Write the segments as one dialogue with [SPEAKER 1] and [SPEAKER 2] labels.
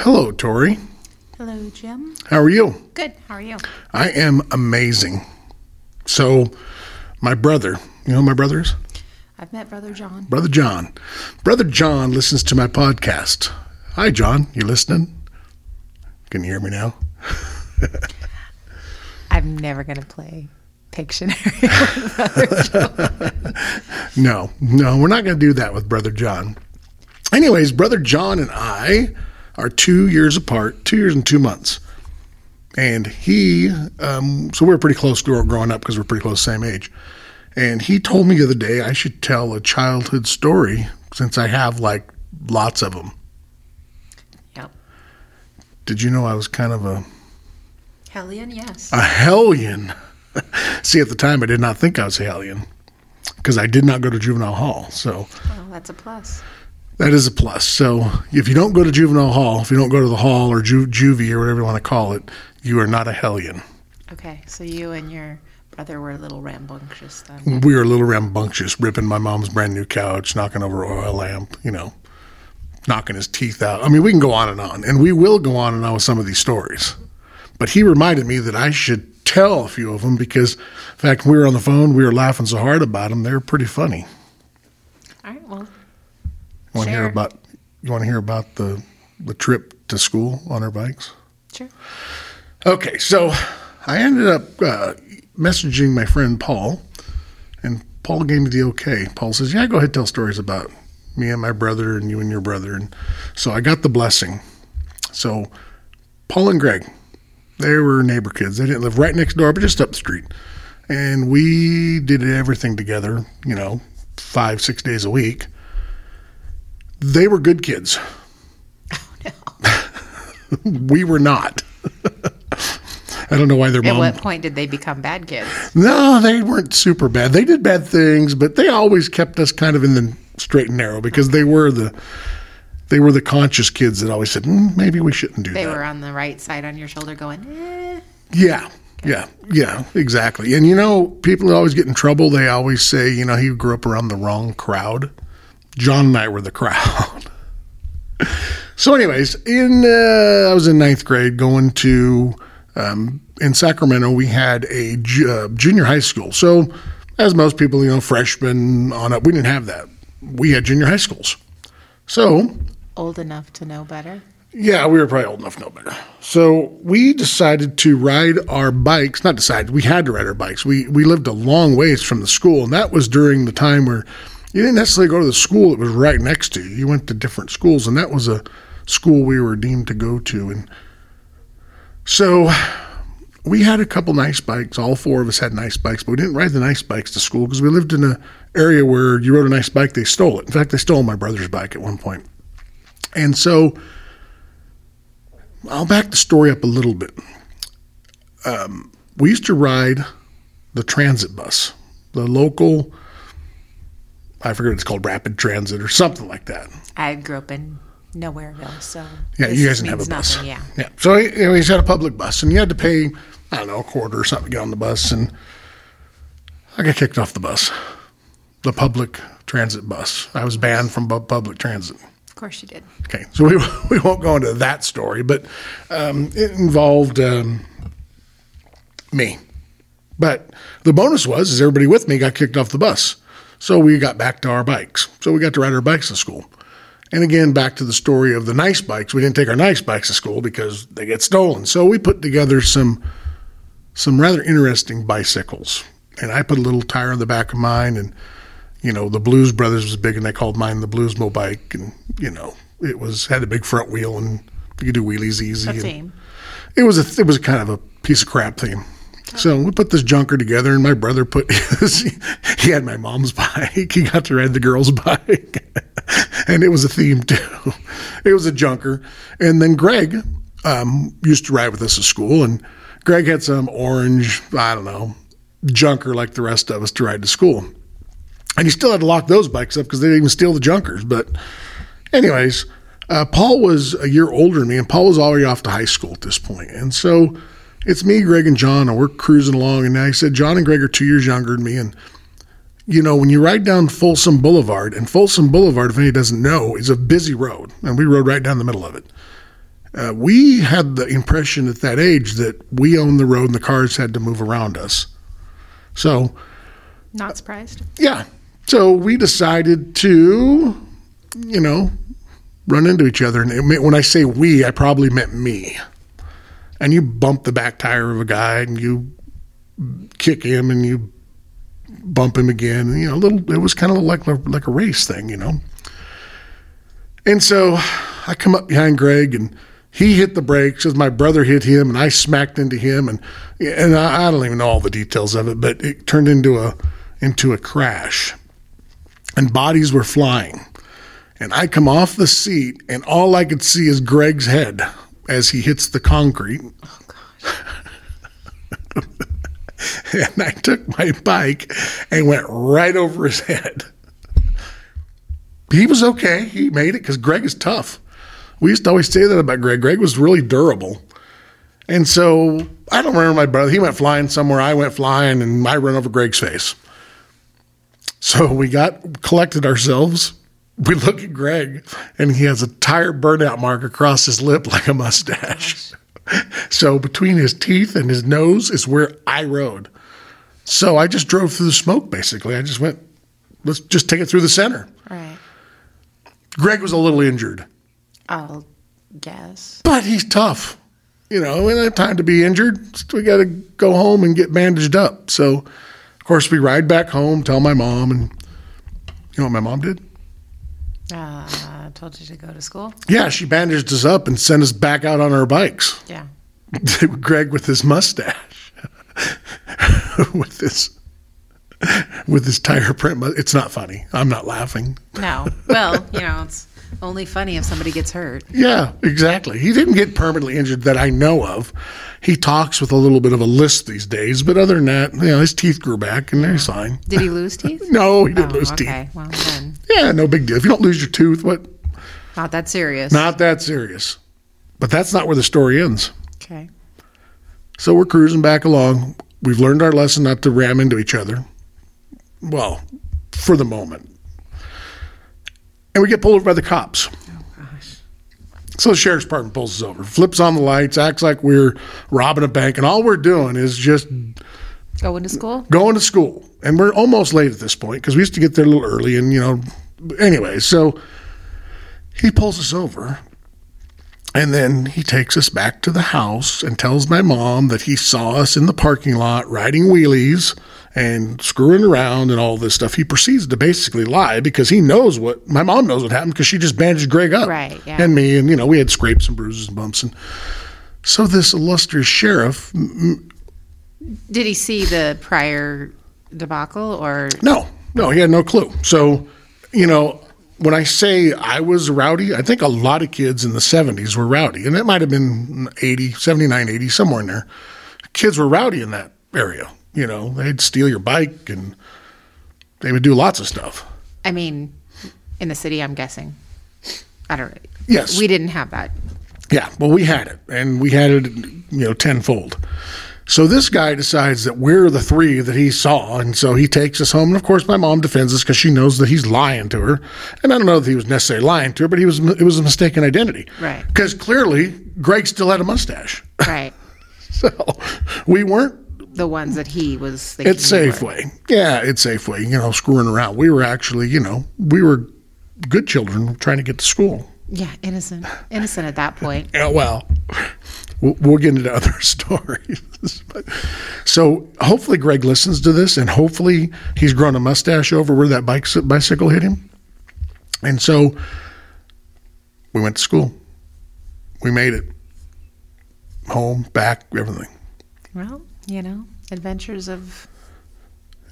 [SPEAKER 1] Hello, Tori.
[SPEAKER 2] Hello, Jim.
[SPEAKER 1] How are you?
[SPEAKER 2] Good. How are you?
[SPEAKER 1] I am amazing. So, my brother, you know who my brothers?
[SPEAKER 2] I've met Brother John.
[SPEAKER 1] Brother John. Brother John listens to my podcast. Hi, John. You listening? Can you hear me now?
[SPEAKER 2] I'm never going to play Pictionary Brother.
[SPEAKER 1] No, no, we're not going to do that with Brother John. Anyways, Brother John and I are two years apart, two years and two months. And he, um, so we were pretty close grow- growing up because we're pretty close, same age. And he told me the other day I should tell a childhood story since I have like lots of them.
[SPEAKER 2] Yep.
[SPEAKER 1] Did you know I was kind of a,
[SPEAKER 2] Hellion, yes.
[SPEAKER 1] a hellion? See, at the time, I did not think I was a hellion because I did not go to juvenile hall. So
[SPEAKER 2] well, that's a plus.
[SPEAKER 1] That is a plus. So if you don't go to juvenile hall, if you don't go to the hall or ju- juvie or whatever you want to call it, you are not a hellion.
[SPEAKER 2] Okay, so you and your brother were a little rambunctious then.
[SPEAKER 1] We were a little rambunctious, ripping my mom's brand new couch, knocking over oil lamp, you know, knocking his teeth out. I mean, we can go on and on, and we will go on and on with some of these stories. But he reminded me that I should tell a few of them because, in fact, when we were on the phone, we were laughing so hard about them. They were pretty funny.
[SPEAKER 2] All right, well,
[SPEAKER 1] You want to hear about? You want to hear about the the trip to school on our bikes?
[SPEAKER 2] sure.
[SPEAKER 1] Okay, so I ended up uh, messaging my friend Paul, and Paul gave me the okay. Paul says, "Yeah, go ahead, tell stories about me and my brother, and you and your brother." And so I got the blessing. So Paul and Greg, they were neighbor kids. They didn't live right next door, but just up the street, and we did everything together. You know, five six days a week. They were good kids. Oh, no. we were not. I don't know why their
[SPEAKER 2] At
[SPEAKER 1] mom.
[SPEAKER 2] At what point did they become bad kids?
[SPEAKER 1] No, they weren't super bad. They did bad things, but they always kept us kind of in the straight and narrow because they were the they were the conscious kids that always said mm, maybe we shouldn't do
[SPEAKER 2] They
[SPEAKER 1] that.
[SPEAKER 2] were on the right side on your shoulder going, eh.
[SPEAKER 1] Yeah, yeah, yeah, exactly. And you know, people that always get in trouble. They always say, you know, he grew up around the wrong crowd. John and I were the crowd. so, anyways, in uh, I was in ninth grade going to um, in Sacramento. We had a uh, junior high school. So, as most people, you know, freshmen on up, we didn't have that. We had junior high schools. So,
[SPEAKER 2] Old enough to know better.
[SPEAKER 1] yeah, we were probably old enough to know better. So we decided to ride our bikes. Not decided, we had to ride our bikes. We we lived a long ways from the school, and that was during the time where you didn't necessarily go to the school that was right next to you. You went to different schools, and that was a school we were deemed to go to. And so we had a couple nice bikes. All four of us had nice bikes, but we didn't ride the nice bikes to school because we lived in an area where you rode a nice bike, they stole it. In fact, they stole my brother's bike at one point. And so I'll back the story up a little bit. Um, we used to ride the transit bus, the local, I forget what it's called, rapid transit or something like that.
[SPEAKER 2] I grew up in Nowhereville, so.
[SPEAKER 1] Yeah, you guys didn't have a bus.
[SPEAKER 2] Nothing, yeah.
[SPEAKER 1] Yeah. So you know, he's had a public bus, and you had to pay, I don't know, a quarter or something to get on the bus. And I got kicked off the bus, the public transit bus. I was banned from bu- public transit.
[SPEAKER 2] Of course you did.
[SPEAKER 1] Okay, so we, we won't go into that story, but um, it involved um, me. But the bonus was, is everybody with me got kicked off the bus. So we got back to our bikes. So we got to ride our bikes to school. And again, back to the story of the nice bikes. We didn't take our nice bikes to school because they get stolen. So we put together some some rather interesting bicycles. And I put a little tire on the back of mine and you know, the Blues Brothers was big, and they called mine the Bluesmo bike, and you know, it was had a big front wheel, and you could do wheelies easy.
[SPEAKER 2] A theme.
[SPEAKER 1] It was a it was kind of a piece of crap theme. So we put this junker together, and my brother put his, he had my mom's bike. He got to ride the girl's bike, and it was a theme too. It was a junker, and then Greg um, used to ride with us at school, and Greg had some orange, I don't know, junker like the rest of us to ride to school. And he still had to lock those bikes up because they didn't even steal the junkers. But, anyways, uh, Paul was a year older than me, and Paul was already off to high school at this point. And so it's me, Greg, and John, and we're cruising along. And I said, John and Greg are two years younger than me. And, you know, when you ride down Folsom Boulevard, and Folsom Boulevard, if anybody doesn't know, is a busy road. And we rode right down the middle of it. uh, we had the impression at that age that we owned the road and the cars had to move around us. So,
[SPEAKER 2] Not surprised.
[SPEAKER 1] yeah. So we decided to, you know, run into each other. And it when I say we, I probably meant me. And you bump the back tire of a guy and you kick him and you bump him again. And, you know, little, it was kind of like, like a race thing, you know. And so I come up behind Greg and he hit the brakes as my brother hit him and I smacked into him and and I, I don't even know all the details of it, but it turned into a into a crash. And bodies were flying. And I come off the seat and all I could see is Greg's head as he hits the concrete. Oh, and I took my bike and went right over his head. He was okay. He made it because Greg is tough. We used to always say that about Greg. Greg was really durable. And so I don't remember my brother. He went flying somewhere. I went flying and I ran over Greg's face. So we got collected ourselves. We look at Greg and he has a tire burnout mark across his lip like a mustache. So between his teeth and his nose is where I rode. So I just drove through the smoke basically. I just went, let's just take it through the center.
[SPEAKER 2] Right.
[SPEAKER 1] Greg was a little injured.
[SPEAKER 2] I'll guess.
[SPEAKER 1] but he's tough. You know, we don't have time to be injured. So we got to go home and get bandaged up. So, of course, we ride back home, tell my mom, and you know what my mom did?
[SPEAKER 2] Uh, told you to go to school.
[SPEAKER 1] Yeah, she bandaged us up and sent us back out on our bikes.
[SPEAKER 2] Yeah.
[SPEAKER 1] Greg with his mustache, with this, with his tire print. It's not funny. I'm not laughing.
[SPEAKER 2] No. Well, you know, it's only funny if somebody gets hurt.
[SPEAKER 1] Yeah, exactly. He didn't get permanently injured that I know of. He talks with a little bit of a lisp these days, but other than that, you know, his teeth grew back and he's fine.
[SPEAKER 2] Did he lose teeth?
[SPEAKER 1] No, he didn't
[SPEAKER 2] Oh,
[SPEAKER 1] lose
[SPEAKER 2] okay.
[SPEAKER 1] teeth.
[SPEAKER 2] Okay, well, then,
[SPEAKER 1] Yeah, eh, no big deal. If you don't lose your tooth, what?
[SPEAKER 2] not that serious.
[SPEAKER 1] Not that serious. But that's not where the story ends.
[SPEAKER 2] Okay.
[SPEAKER 1] So we're cruising back along. We've learned our lesson not to ram into each other. Well, for the moment. And we get pulled over by the cops. Oh, gosh. So the sheriff's department pulls us over, flips on the lights, acts like we're robbing a bank, and all we're doing is just
[SPEAKER 2] Going to school?
[SPEAKER 1] going to school. And we're almost late at this point because we used to get there a little early. And, you know, anyway, so he pulls us over. And then he takes us back to the house and tells my mom that he saw us in the parking lot riding wheelies and screwing around and all this stuff. He proceeds to basically lie because he knows what my mom knows what happened because she just bandaged Greg up
[SPEAKER 2] Right, yeah.
[SPEAKER 1] and me. And, you know, we had scrapes and bruises and bumps. And so this illustrious sheriff
[SPEAKER 2] Did he see the prior debacle or
[SPEAKER 1] No, no, he had no clue. So, you know, when I say I was rowdy, I think a lot of kids in the 70s were rowdy. And it might have been 80, 79, 80, somewhere in there. Kids were rowdy in that area. You know, they'd steal your bike and they would do lots of stuff.
[SPEAKER 2] I mean, in the city, I'm guessing. I don't know.
[SPEAKER 1] Yes.
[SPEAKER 2] We didn't have that.
[SPEAKER 1] Yeah, well, we had it, and we had it, you know, tenfold. So this guy decides that we're the three that he saw, and so he takes us home. And of course, my mom defends us because she knows that he's lying to her. And I don't know that he was necessarily lying to her, but he was it was a mistaken identity,
[SPEAKER 2] Right.
[SPEAKER 1] Because clearly, Greg still had a mustache,
[SPEAKER 2] Right.
[SPEAKER 1] so we weren't
[SPEAKER 2] the ones that he was thinking. were.
[SPEAKER 1] Safeway. Yeah, at Safeway. You know, screwing around. We were actually, you know, we were good children trying to get to school.
[SPEAKER 2] Yeah, innocent. Innocent at that point.
[SPEAKER 1] Yeah, well, we'll, we'll get into other stories. So hopefully Greg listens to this, and hopefully he's grown a mustache over where that bike, bicycle hit him. And so we went to school. We made it. Home, back, everything.
[SPEAKER 2] Well, you know, adventures of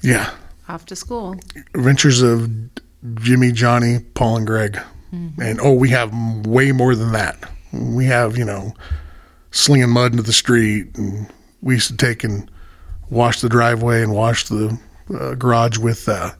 [SPEAKER 1] Yeah.
[SPEAKER 2] off to school.
[SPEAKER 1] Adventures of Jimmy, Johnny, Paul, and Greg. Mm-hmm. And oh, we have way more than that. We have, you know, slinging mud into the street, and we used to take and wash the driveway and wash the uh, garage with uh,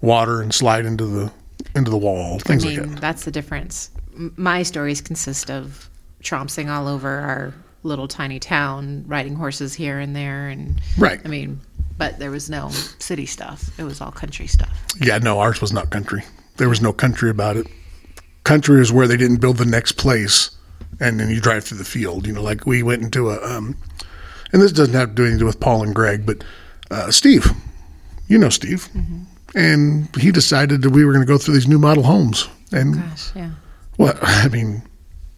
[SPEAKER 1] water and slide into the into the wall,
[SPEAKER 2] I mean,
[SPEAKER 1] like that.
[SPEAKER 2] that's the difference. M- My stories consist of trompsing all over our little tiny town, riding horses here and there, and
[SPEAKER 1] Right.
[SPEAKER 2] I mean, but there was no city stuff. It was all country stuff.
[SPEAKER 1] Yeah, no, ours was not country. There was no country about it. Country is where they didn't build the next place and then you drive through the field. You know, like we went into a, um, and this doesn't have to do anything to do with Paul and Greg, but uh, Steve, you know Steve, and he decided that we were going to go through these new model homes, and
[SPEAKER 2] Gosh, yeah.
[SPEAKER 1] what I mean,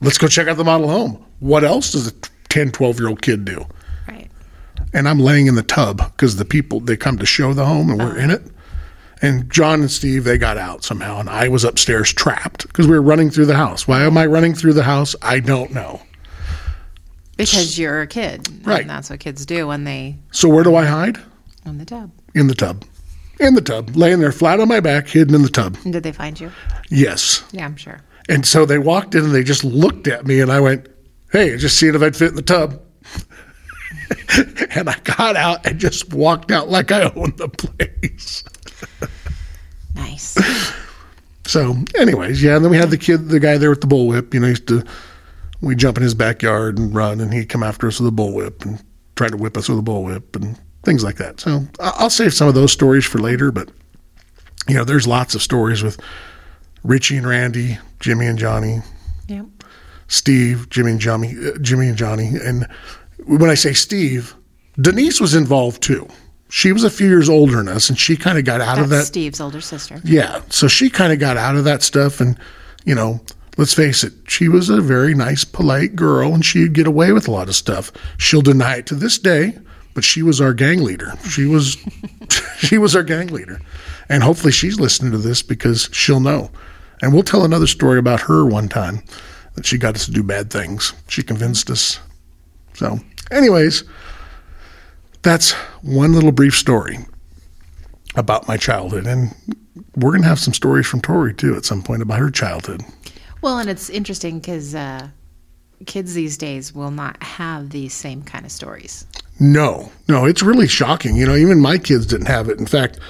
[SPEAKER 1] let's go check out the model home. What else does a 10, 12 year old kid do?
[SPEAKER 2] Right.
[SPEAKER 1] and I'm laying in the tub because the people they come to show the home and we're in it. And John and Steve they got out somehow, and I was upstairs trapped because we were running through the house. Why am I running through the house? I don't know.
[SPEAKER 2] Because you're a kid.
[SPEAKER 1] Right.
[SPEAKER 2] And that's what kids do when they
[SPEAKER 1] So where do I hide?
[SPEAKER 2] in the tub.
[SPEAKER 1] In the tub. In the tub, laying there flat on my back, hidden in the tub.
[SPEAKER 2] And did they find you?
[SPEAKER 1] Yes.
[SPEAKER 2] Yeah, I'm sure.
[SPEAKER 1] And so they walked in and they just looked at me, and I went, "Hey, just seeing if I'd fit in the tub." and I got out and just walked out like I owned the place.
[SPEAKER 2] Nice.
[SPEAKER 1] So, anyways, yeah. And then we had the kid, the guy there with the bullwhip. You know, used to we jump in his backyard and run, and he'd come after us with a bullwhip and try to whip us with a bullwhip and things like that. So, I'll save some of those stories for later. But you know, there's lots of stories with Richie and Randy, Jimmy and Johnny,
[SPEAKER 2] yep.
[SPEAKER 1] Steve, Jimmy and Johnny, uh, Jimmy and Johnny. And when I say Steve, Denise was involved too. She was a few years older than us, and she kind of got out of that.
[SPEAKER 2] Steve's older sister.
[SPEAKER 1] Yeah. So she kind of got out of that stuff. And, you know, let's face it, she was a very nice, polite girl and she'd get away with a lot of stuff. She'll deny it to this day, but she was our gang leader. She was, she was our gang leader. And hopefully she's listening to this because she'll know. And we'll tell another story about her one time that she got us to do bad things. She convinced us. So, anyways, that's one little brief story about my childhood. And we're going to have some stories from Tori too at some point about her childhood.
[SPEAKER 2] Well, and it's interesting because uh, kids these days will not have these same kind of stories.
[SPEAKER 1] No, no, it's really shocking. You know, even my kids didn't have it. In fact,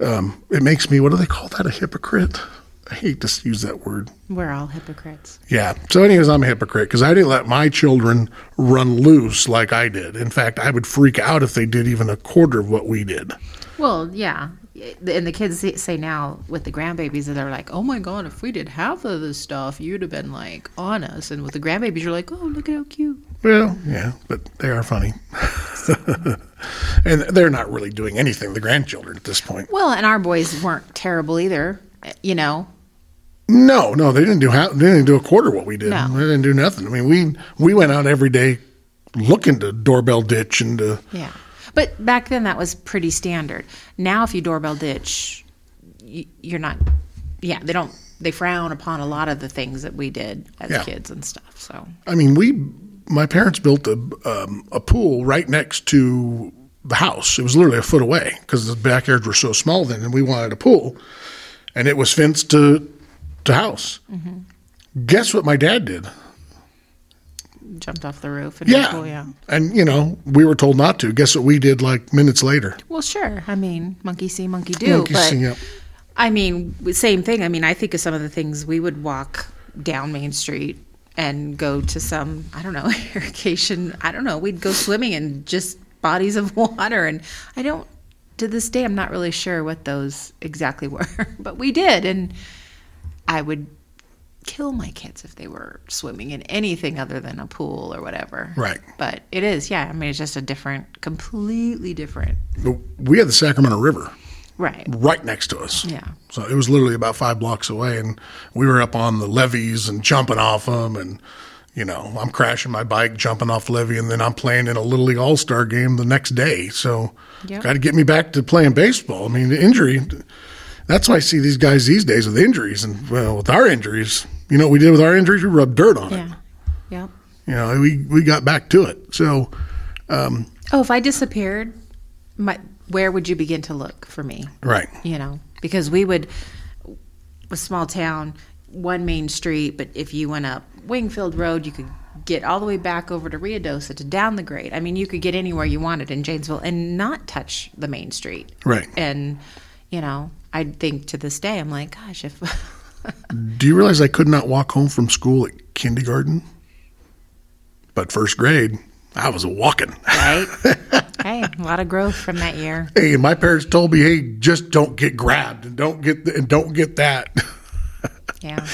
[SPEAKER 1] um, it makes me, what do they call that? A hypocrite? I hate to use that word.
[SPEAKER 2] We're all hypocrites.
[SPEAKER 1] Yeah. So, anyways, I'm a hypocrite because I didn't let my children run loose like I did. In fact, I would freak out if they did even a quarter of what we did.
[SPEAKER 2] Well, yeah. And the kids say- now with the grandbabies that they're like, oh my God, if we did half of this stuff, you'd have been like on us. And with the grandbabies, you're like, oh, look at how cute.
[SPEAKER 1] Well, yeah, but they are funny. and they're not really doing anything, the grandchildren at this point.
[SPEAKER 2] Well, and our boys weren't terrible either. You know,
[SPEAKER 1] No, no, they didn't do they didn't do a quarter what we did.
[SPEAKER 2] No.
[SPEAKER 1] They didn't do nothing. I mean, we we went out every day looking to doorbell ditch and to
[SPEAKER 2] Yeah. But back then that was pretty standard. Now if you doorbell ditch, you're not yeah, they don't they frown upon a lot of the things that we did as
[SPEAKER 1] Yeah.
[SPEAKER 2] kids and stuff. So,
[SPEAKER 1] I mean, we my parents built a um, a pool right next to the house. It was literally a foot away because the backyards were so small then, and we wanted a pool, and it was fenced to to house. Guess what my dad did?
[SPEAKER 2] jumped off the roof and
[SPEAKER 1] Yeah.
[SPEAKER 2] Cool, yeah.
[SPEAKER 1] And you know, we were told not to. Guess what we did like minutes later?
[SPEAKER 2] Well, sure. I mean, monkey see, monkey do.
[SPEAKER 1] Monkey
[SPEAKER 2] but
[SPEAKER 1] see, yep.
[SPEAKER 2] I mean, same thing. I mean, I think of some of the things we would walk down Main Street and go to some, I don't know, irrigation. I don't know. We'd go swimming in just bodies of water. And I don't, to this day, I'm not really sure what those exactly were, but we did. And I would kill my kids if they were swimming in anything other than a pool or whatever.
[SPEAKER 1] Right.
[SPEAKER 2] But it is, yeah. I mean, it's just a different, completely different.
[SPEAKER 1] We had the Sacramento River
[SPEAKER 2] Right.
[SPEAKER 1] right next to us.
[SPEAKER 2] Yeah.
[SPEAKER 1] So it was literally about five blocks away, and we were up on the levees and jumping off them, and you know, I'm crashing my bike, jumping off levee, and then I'm playing in a little league all star game the next day. So,
[SPEAKER 2] Yep.
[SPEAKER 1] got to get me back to playing baseball. I mean, the injury. That's why I see these guys these days with injuries, and well, with our injuries, you know, what we did with our injuries, we rubbed dirt on it.
[SPEAKER 2] Yeah. Yep.
[SPEAKER 1] You know, we we got back to it. So, Um,
[SPEAKER 2] Oh, if I disappeared, my where would you begin to look for me?
[SPEAKER 1] right,
[SPEAKER 2] You know, because we would a small town, one main street, but if you went up Wingfield Road, you could get all the way back over to Riadosa to down the grade. I mean, you could get anywhere you wanted in Janesville and not touch the main street.
[SPEAKER 1] right.
[SPEAKER 2] And you know, I think to this day, I'm like, gosh, if
[SPEAKER 1] Do you realize I could not walk home from school at kindergarten? But first grade, I was walking.
[SPEAKER 2] right? hey, a lot of growth from that year.
[SPEAKER 1] Hey, and my parents told me, "Hey, just don't get grabbed and don't get th- and don't get that."
[SPEAKER 2] Yeah,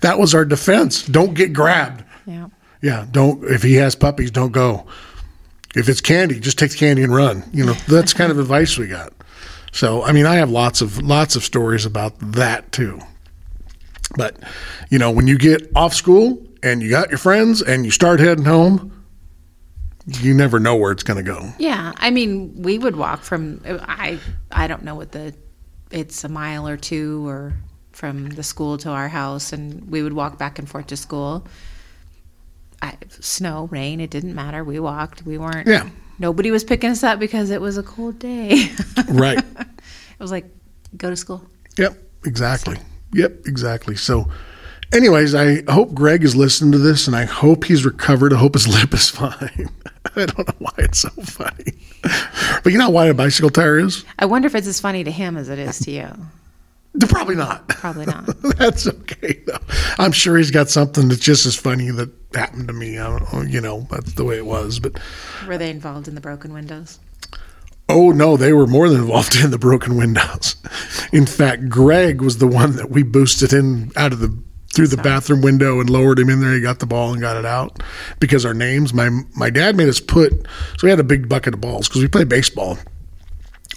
[SPEAKER 1] that was our defense. Don't get grabbed.
[SPEAKER 2] yeah.
[SPEAKER 1] Yeah, don't. If he has puppies, don't go. If it's candy, just take the candy and run. You know, that's kind of advice we got. So, I mean, I have lots of lots of stories about that too. But, you know, when you get off school and you got your friends and you start heading home, you never know where it's going to go.
[SPEAKER 2] Yeah, I mean, we would walk from I I don't know what the it's a mile or two or from the school to our house and we would walk back and forth to school. I, snow, rain, it didn't matter. We walked. We weren't
[SPEAKER 1] Yeah.
[SPEAKER 2] Nobody was picking us up because it was a cold day.
[SPEAKER 1] Right.
[SPEAKER 2] it was like go to school.
[SPEAKER 1] Yep, exactly. Yep, exactly. So, anyways, I hope Greg is listening to this and I hope he's recovered. I hope his lip is fine. I don't know why it's so funny. But you know why a bicycle tire is?
[SPEAKER 2] I wonder if it's as funny to him as it is to you.
[SPEAKER 1] Probably not.
[SPEAKER 2] Probably not.
[SPEAKER 1] That's okay, though. I'm sure he's got something that's just as funny that happened to me. I don't know, you know, that's the way it was. But
[SPEAKER 2] Were they involved in the broken windows?
[SPEAKER 1] Oh no, they were more than involved in the broken windows. In fact, Greg was the one that we boosted in out of the through the bathroom window and lowered him in there. He got the ball and got it out because our names. My my dad made us put. So we had a big bucket of balls because we played baseball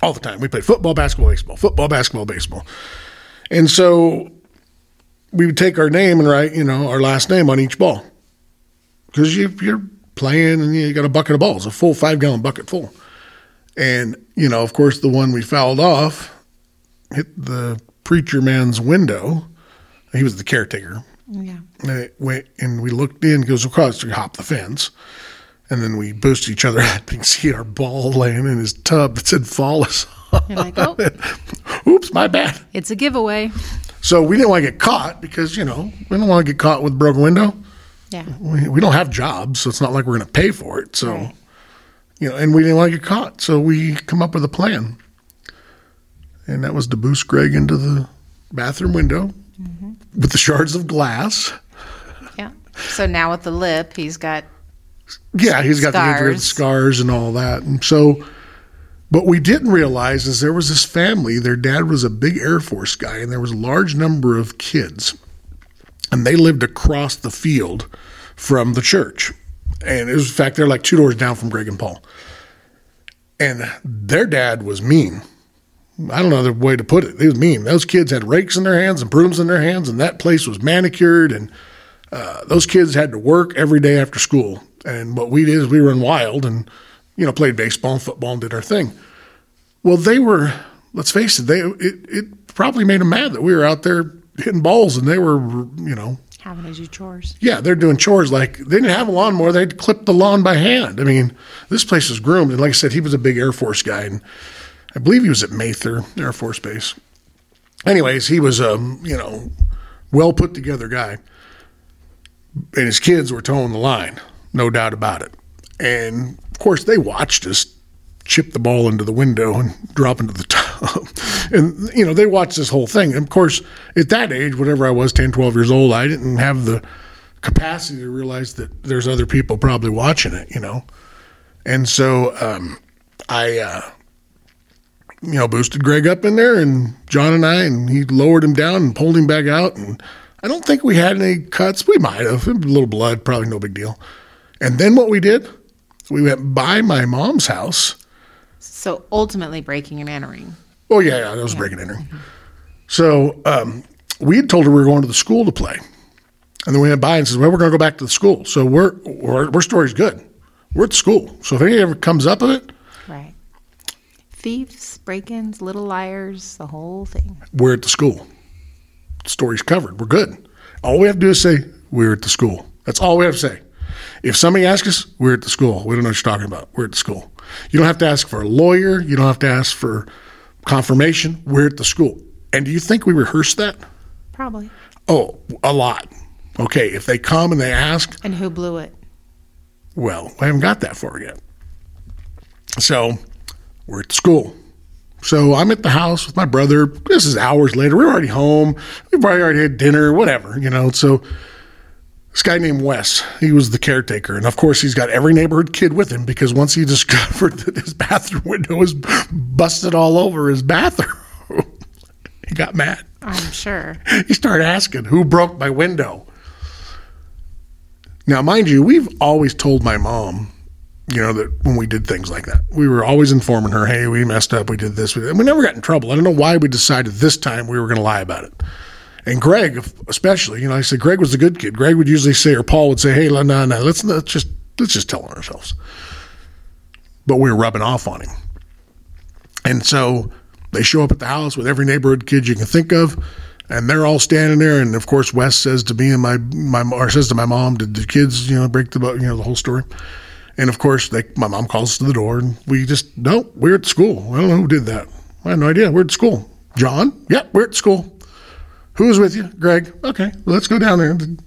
[SPEAKER 1] all the time. We played football, basketball, baseball, football, basketball, baseball, and so we would take our name and write, you know, our last name on each ball because you, you're playing and you got a bucket of balls, a full five gallon bucket full. And, you know, of course, the one we fouled off hit the preacher man's window. He was the caretaker.
[SPEAKER 2] Yeah.
[SPEAKER 1] And it went, and we looked in, goes across, we hop the fence. And then we boosted each other up and see our ball laying in his tub that said fall us.
[SPEAKER 2] You're like, oh,
[SPEAKER 1] Oops, my bad.
[SPEAKER 2] it's a giveaway.
[SPEAKER 1] So we didn't want to get caught because, you know, we don't want to get caught with a broken window.
[SPEAKER 2] Yeah.
[SPEAKER 1] We, we don't have jobs, so it's not like we're going to pay for it. So,
[SPEAKER 2] Right.
[SPEAKER 1] you know, and we didn't want to get caught. So we come up with a plan. And that was to boost Greg into the bathroom window mm-hmm. with the shards of glass.
[SPEAKER 2] Yeah. So now with the lip, he's got
[SPEAKER 1] Yeah, he's got the
[SPEAKER 2] scars
[SPEAKER 1] and all that. And so, but we didn't realize is there was this family. Their dad was a big Air Force guy, and there was a large number of kids, and they lived across the field from the church. And it was, in fact, they're like two doors down from Greg and Paul. And their dad was mean. I don't know other way to put it. He was mean. Those kids had rakes in their hands and brooms in their hands, and that place was manicured. And uh, those kids had to work every day after school. And what we did is we run wild and, you know, played baseball and football and did our thing. Well, they were, let's face it, they it, it probably made them mad that we were out there hitting balls and they were, you know,
[SPEAKER 2] having to do chores.
[SPEAKER 1] yeah, they're doing chores like they didn't have a lawnmower; they'd clip the lawn by hand. I mean, this place was groomed, and like I said, he was a big Air Force guy, and I believe he was at Mather Air Force Base. Anyways, he was a you know well put together guy, and his kids were towing the line, no doubt about it. And of course, they watched us chip the ball into the window and drop into the tub. and, you know, they watched this whole thing. And of course, at that age, whatever I was, 10, 12 years old, I didn't have the capacity to realize that there's other people probably watching it, you know. And so um, I, uh, you know, boosted Greg up in there and John and I, and he lowered him down and pulled him back out. And I don't think we had any cuts. We might have. A little blood, probably no big deal. And then what we did, we went by my mom's house.
[SPEAKER 2] So ultimately breaking and entering.
[SPEAKER 1] Oh yeah, yeah that was breaking and entering. So um, we had told her we were going to the school to play, and then we went by and said, "Well, we're going to go back to the school." So we're, we're our story's good. We're at the school. So if anything ever comes up of it,
[SPEAKER 2] Right. Thieves, break ins, little liars, the whole thing.
[SPEAKER 1] we're at the school. Story's covered. We're good. All we have to do is say we're at the school. That's all we have to say. If somebody asks us, we're at the school. We don't know what you're talking about. We're at the school. You don't have to ask for a lawyer. You don't have to ask for confirmation. We're at the school. And do you think we rehearsed that?
[SPEAKER 2] Probably.
[SPEAKER 1] Oh, a lot. Okay, if they come and they ask,
[SPEAKER 2] And who blew it?
[SPEAKER 1] well, I haven't got that far yet. So we're at the school. So I'm at the house with my brother. This is hours later. We're already home. We've probably already had dinner, whatever, you know. So this guy named Wes, he was the caretaker. And of course, he's got every neighborhood kid with him because once he discovered that his bathroom window was busted all over his bathroom, he got mad.
[SPEAKER 2] I'm sure.
[SPEAKER 1] He started asking, Who broke my window? Now, mind you, we've always told my mom, you know, that when we did things like that, we were always informing her, hey, we messed up, we did this, we, did. And we never got in trouble. I don't know why we decided this time we were going to lie about it. And Greg, especially, you know, I said Greg was a good kid. Greg would usually say, or Paul would say, "Hey, no, no, no, let's let's just let's just tell on ourselves." But we were rubbing off on him, and so they show up at the house with every neighborhood kid you can think of, and they're all standing there. And of course, Wes says to me and my my or says to my mom, "Did the kids, you know, break the you know the whole story?" And of course, they, my mom calls us to the door, and we just no, we're at school. I don't know who did that. I have no idea. We're at school. John, yep, we're at school. Who's with you? Greg. Okay, well, let's go down there. and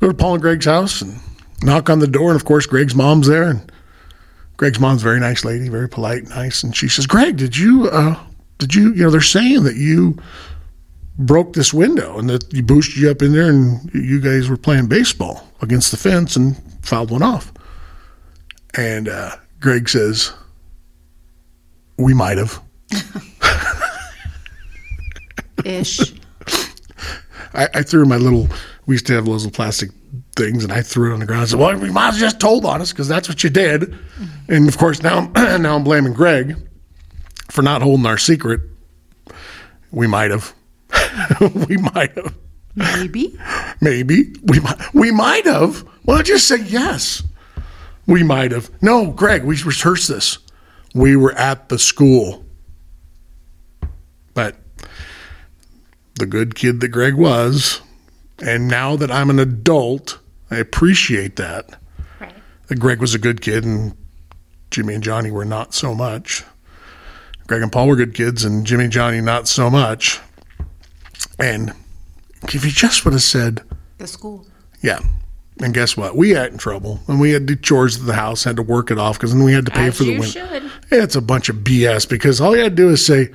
[SPEAKER 1] Go to Paul and Greg's house and knock on the door. And of course, Greg's mom's there. And Greg's mom's a very nice lady, very polite, nice. And she says, "Greg, did you, uh, did you, you know, they're saying that you broke this window and that you boosted you up in there and you guys were playing baseball against the fence and fouled one off." And uh, Greg says, "We might have."
[SPEAKER 2] Ish.
[SPEAKER 1] I, I threw my little. We used to have those little plastic things, and I threw it on the ground. I said, "Well, we might have just told on us because that's what you did." And of course, now I'm now I'm blaming Greg for not holding our secret. We might have. we might have.
[SPEAKER 2] Maybe.
[SPEAKER 1] Maybe we might. We might have. Well, just say yes. We might have. No, Greg. We rehearsed this. We were at the school, the good kid that Greg was, and now that I'm an adult, I appreciate that.
[SPEAKER 2] Right.
[SPEAKER 1] That Greg was a good kid, and Jimmy and Johnny were not so much. Greg and Paul were good kids, and Jimmy and Johnny not so much. And if he just would have said,
[SPEAKER 2] The school.
[SPEAKER 1] yeah. And guess what? We got in trouble, and we had to do chores at the house, had to work it off because then we had to pay
[SPEAKER 2] As
[SPEAKER 1] for the
[SPEAKER 2] you
[SPEAKER 1] winter.
[SPEAKER 2] should.
[SPEAKER 1] It's a bunch of BS because all you had to do is say,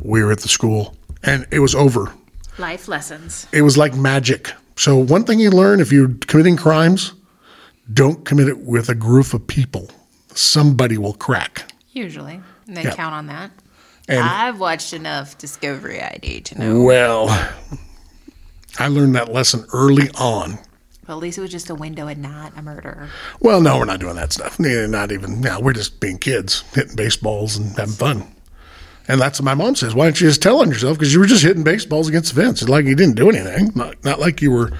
[SPEAKER 1] "We were at the school," and it was over.
[SPEAKER 2] Life lessons.
[SPEAKER 1] It was like magic. So one thing you learn if you're committing crimes, don't commit it with a group of people. Somebody will crack.
[SPEAKER 2] Usually. And they
[SPEAKER 1] Yeah.
[SPEAKER 2] count on that.
[SPEAKER 1] And
[SPEAKER 2] I've watched enough Discovery ID to know.
[SPEAKER 1] well, I learned that lesson early on.
[SPEAKER 2] Well, at least it was just a window and not a murder.
[SPEAKER 1] Well, no, we're not doing that stuff. Not even. No, we're just being kids, hitting baseballs and having fun. And that's what my mom says. Why don't you just tell on yourself? Because you were just hitting baseballs against the fence. It's like you didn't do anything. Not, not like you were.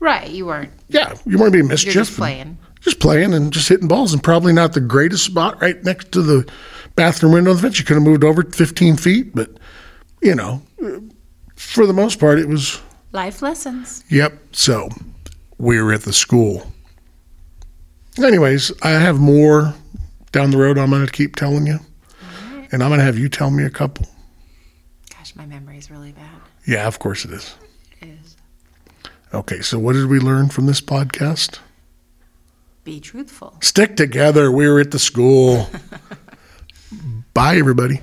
[SPEAKER 2] Right. You weren't.
[SPEAKER 1] Yeah, you weren't being
[SPEAKER 2] You're
[SPEAKER 1] mischief.
[SPEAKER 2] just playing.
[SPEAKER 1] Just playing and just hitting balls, and probably not the greatest spot right next to the bathroom window of the fence. You could have moved over 15 feet, but you know, for the most part, it was.
[SPEAKER 2] Life lessons.
[SPEAKER 1] Yep. So we were at the school. Anyways, I have more down the road I'm going to keep telling you. And I'm going to have you tell me a couple.
[SPEAKER 2] Gosh, my memory is really bad.
[SPEAKER 1] Yeah, of course it is.
[SPEAKER 2] It is
[SPEAKER 1] Okay, so what did we learn from this podcast?
[SPEAKER 2] be truthful.
[SPEAKER 1] Stick together. We were at the school. Bye, everybody.